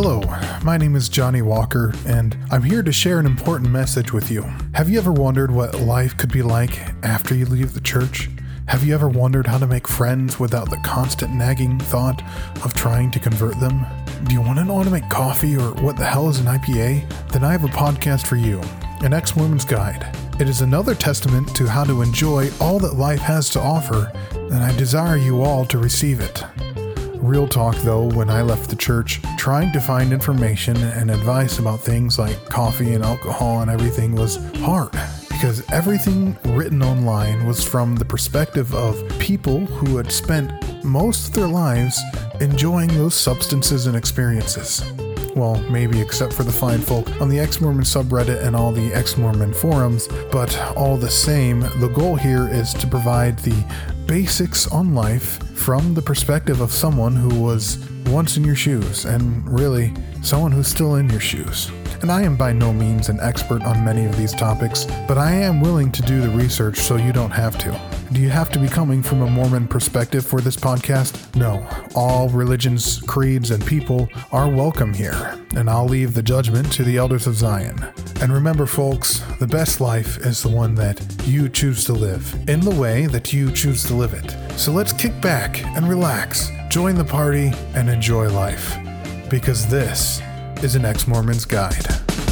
Hello, my name is Johnny Walker, and I'm here to share an important message with you. Have you ever wondered what life could be like after you leave the church? Have you ever wondered how to make friends without the constant nagging thought of trying to convert them? Do you want to know how to make coffee or what the hell is an IPA? Then I have a podcast for you An Ex Mormon's Guide. It is another testament to how to enjoy all that life has to offer, and I desire you all to receive it. Real talk though, when I left the church, trying to find information and advice about things like coffee and alcohol and everything was hard because everything written online was from the perspective of people who had spent most of their lives enjoying those substances and experiences. Well, maybe except for the fine folk on the ex Mormon subreddit and all the ex Mormon forums, but all the same, the goal here is to provide the basics on life from the perspective of someone who was once in your shoes, and really, someone who's still in your shoes. And I am by no means an expert on many of these topics, but I am willing to do the research so you don't have to. Do you have to be coming from a Mormon perspective for this podcast? No. All religions, creeds, and people are welcome here, and I'll leave the judgment to the elders of Zion. And remember, folks, the best life is the one that you choose to live, in the way that you choose to live it. So let's kick back and relax, join the party, and enjoy life. Because this is an Ex Mormon's Guide.